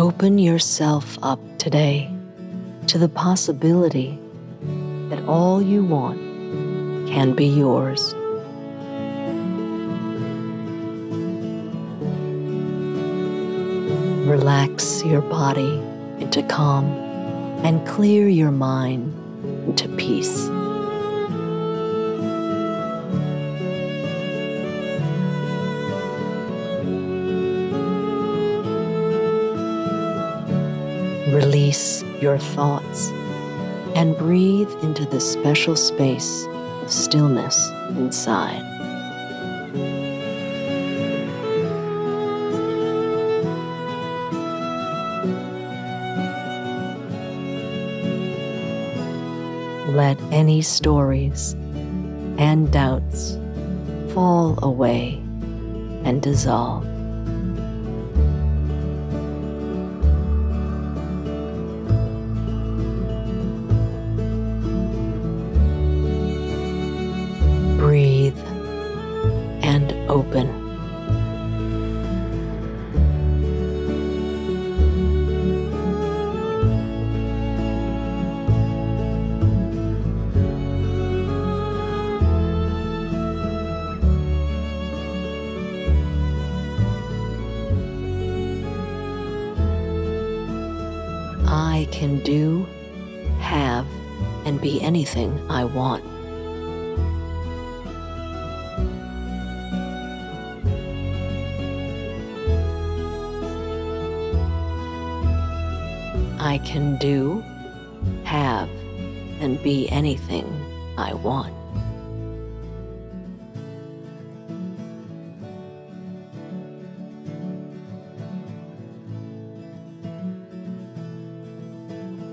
Open yourself up today to the possibility that all you want can be yours. Relax your body into calm and clear your mind into peace. Your thoughts and breathe into the special space of stillness inside. Let any stories and doubts fall away and dissolve. Open. I can do, have, and be anything I want. I can do, have, and be anything I want.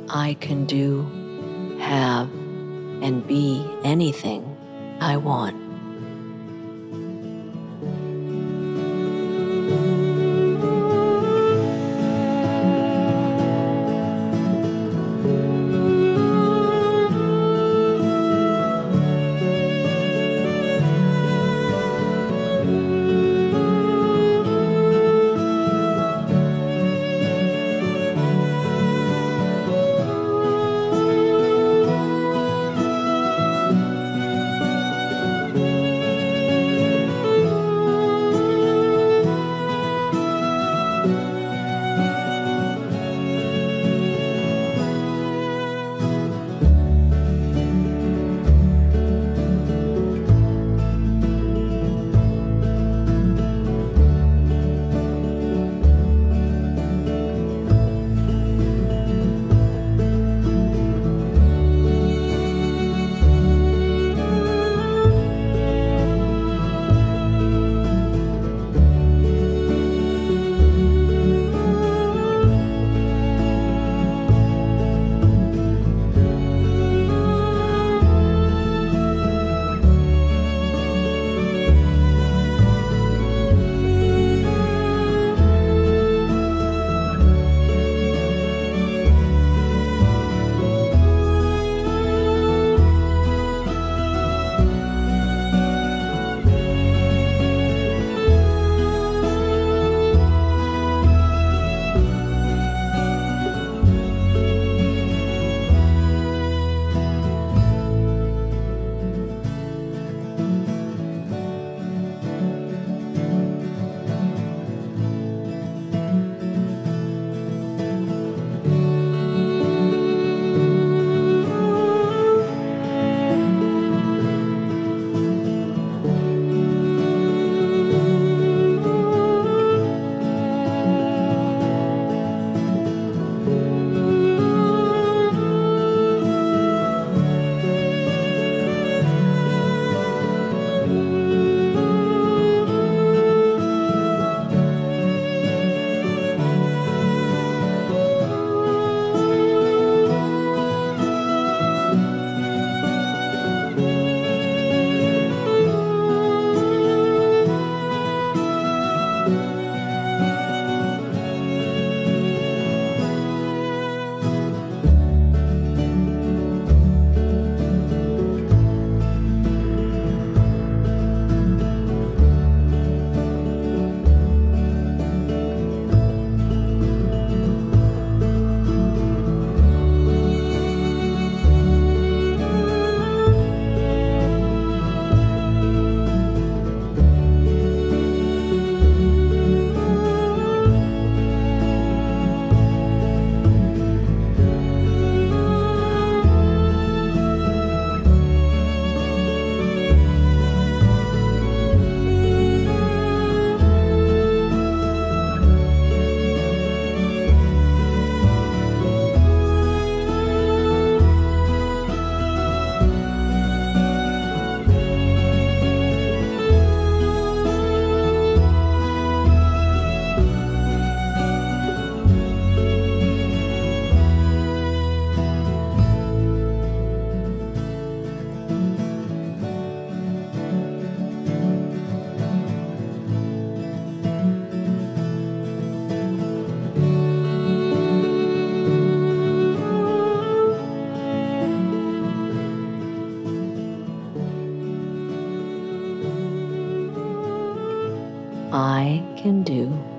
I can do, have, and be anything I want. Can do,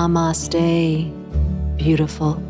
Namaste, beautiful.